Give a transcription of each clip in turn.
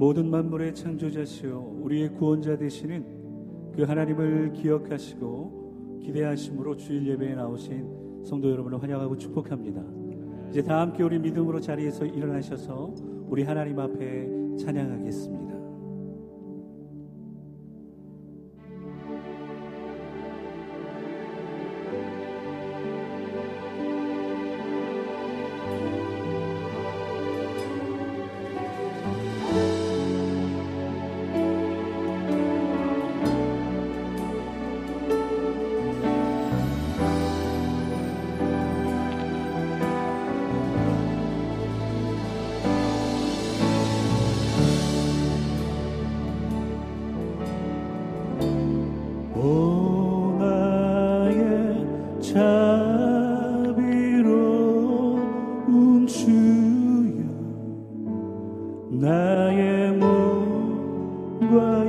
모든 만물의 창조자시요 우리의 구원자 되시는 그 하나님을 기억하시고 기대하심으로 주일 예배에 나오신 성도 여러분을 환영하고 축복합니다. 이제 다 함께 우리 믿음으로 자리에서 일어나셔서 우리 하나님 앞에 찬양하겠습니다. 오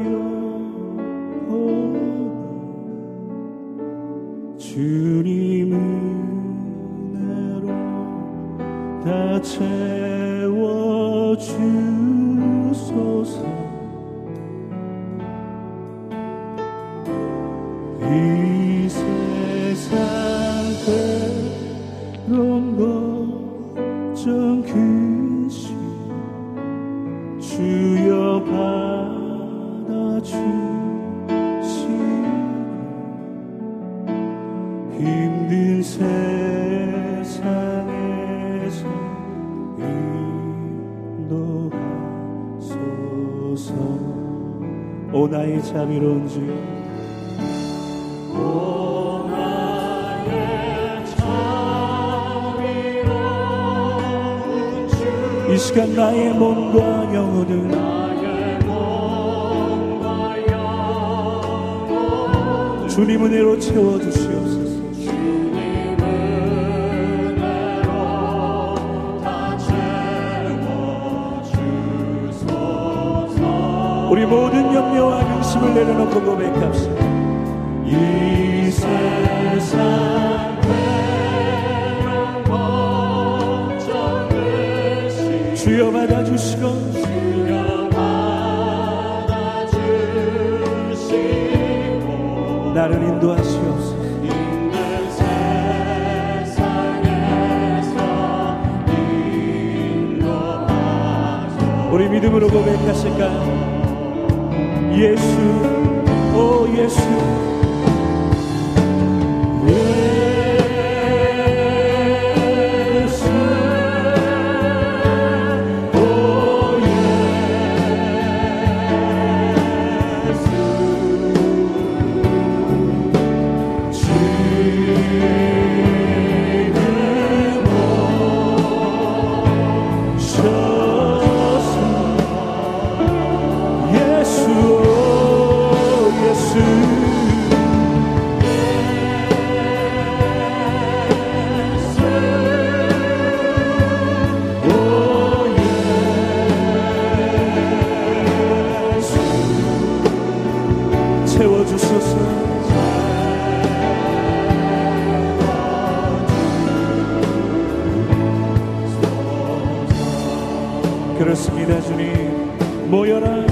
나의 자비로운 주 오 나의 자비로운 주이 시간 나의 몸과 영혼을 주님 은혜로 채워주시옵소서 우리 모든 염려와 근심을 내려놓고 고백합시다. 이 세상 주여 받아주시고 주여 받아주시고 나를 인도하시옵소서. 우리 믿음으로 고백하실까요? 예수 오 예수 그렇습니다 주님. 모여라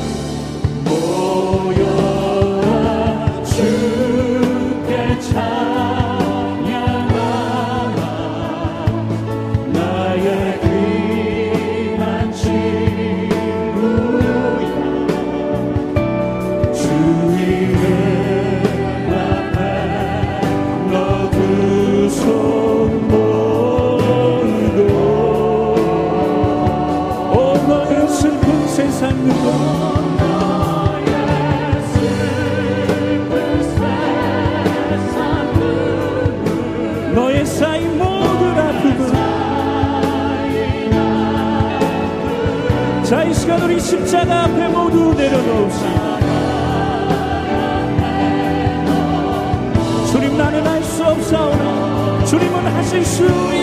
십자가 앞에 모두 내려놓읍시다 주님 나는 할수 없사오나 주님은 하실 수 있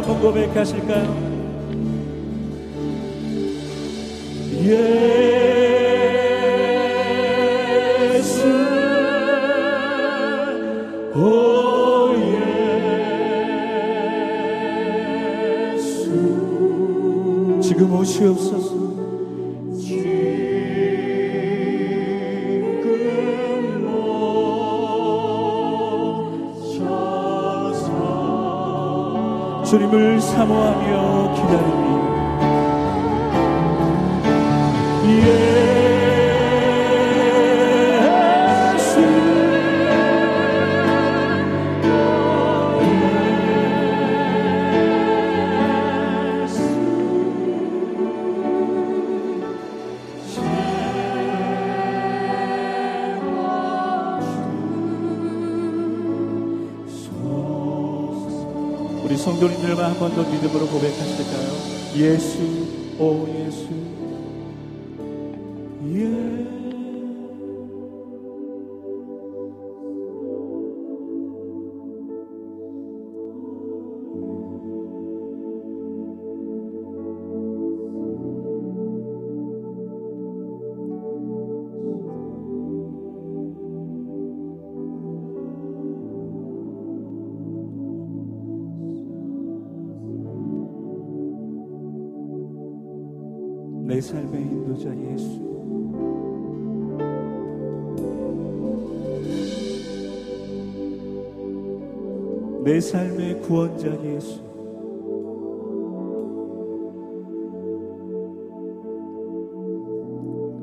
한번 고백하실까요? 예수. 오 예수. 지금 오시옵소서 주님을 사모하며 기다립니다. 성도님들만 한번 더 믿음으로 고백하실까요? 예수, 오 내 삶의 인도자 예수. 내 삶의 구원자 예수.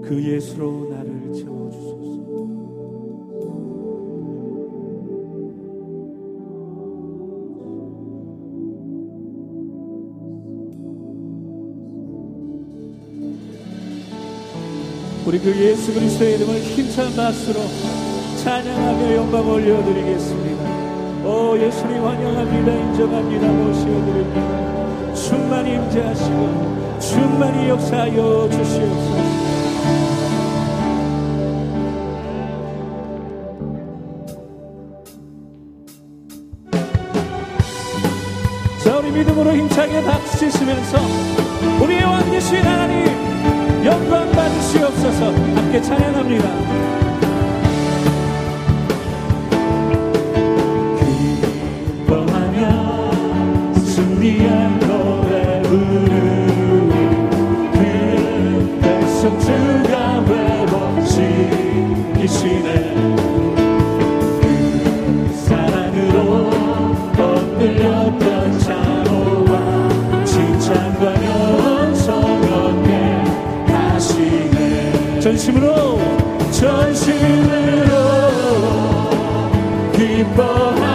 그 예수로 나를 채워주소서. 우리 그 예수 그리스도의 이름을 힘찬 박수로 찬양하며 영광 올려드리겠습니다. 오 예수님 환영합니다. 인정합니다. 모시어드립니다. 충만히 임재하시고 충만히 역사하여 주시옵소서. 자 우리 믿음으로 힘차게 박수 치시면서 우리의 왕 되신 하나님 영광 받으시옵소서. 함께 찬양합니다. 기뻐 전심으로 전심으로 기뻐하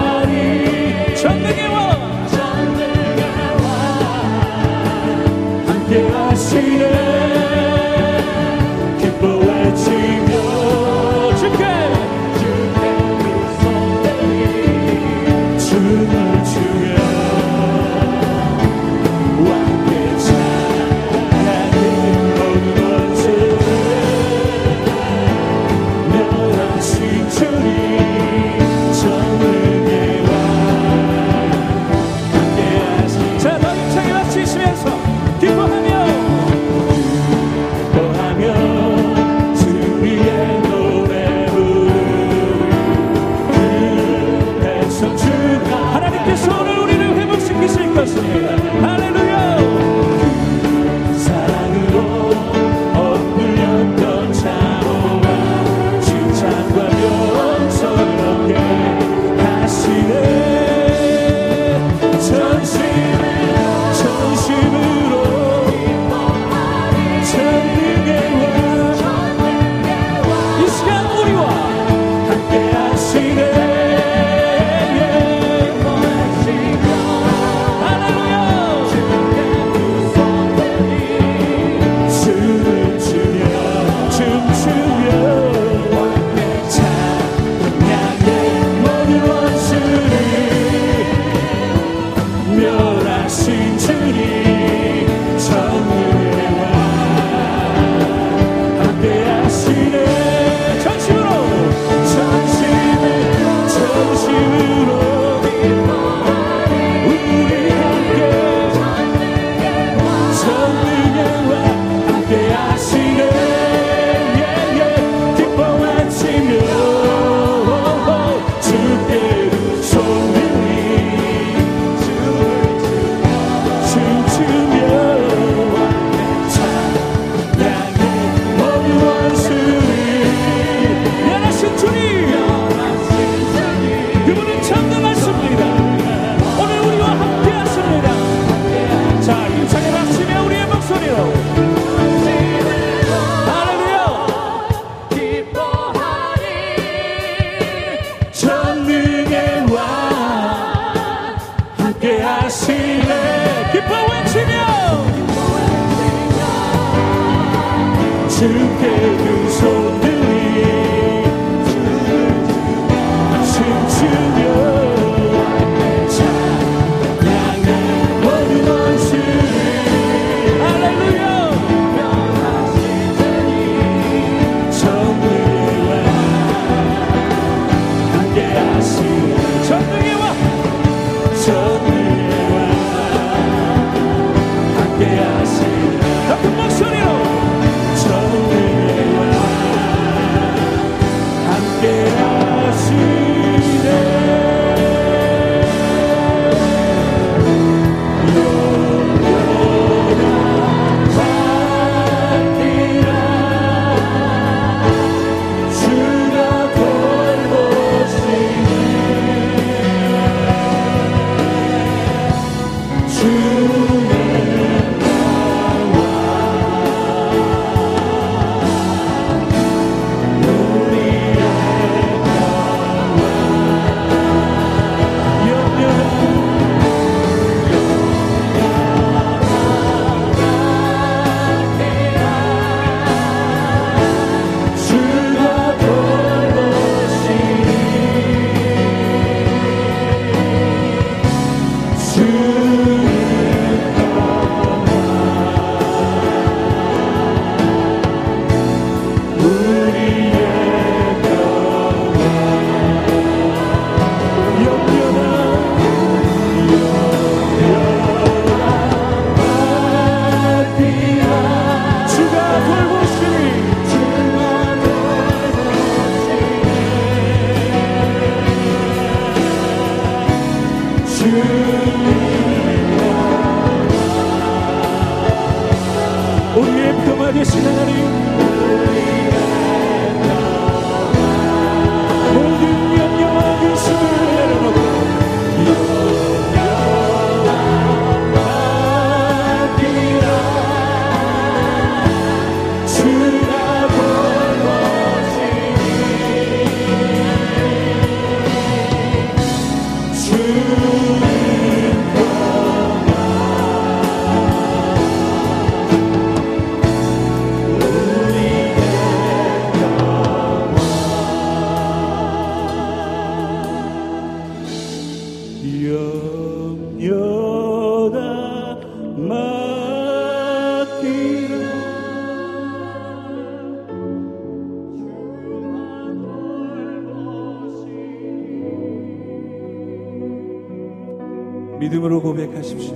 믿음으로 고백하십시오.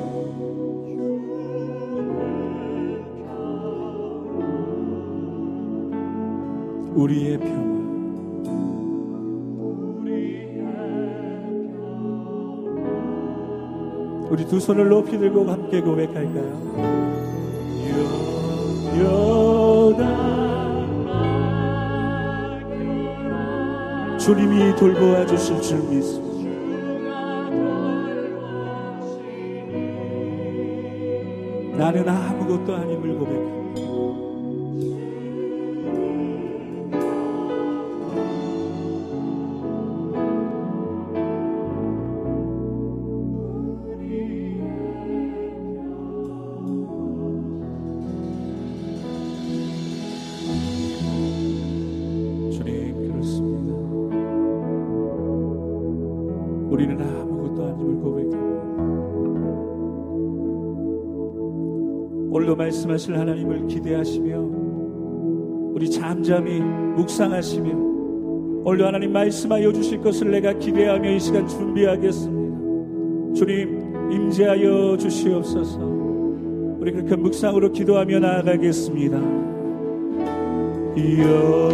우리의 평화. 우리 두 손을 높이 들고 함께 고백할까요? 주님이 돌보아 주실 줄 믿습니다. 나는 아무것도 아님을 고백합니다. 우리는 오늘도 말씀하실 하나님을 기대하시며 우리 잠잠히 묵상하시며 오늘도 하나님 말씀하여 주실 것을 내가 기대하며 이 시간 준비하겠습니다. 주님 임재하여 주시옵소서. 우리 그렇게 묵상으로 기도하며 나아가겠습니다. 여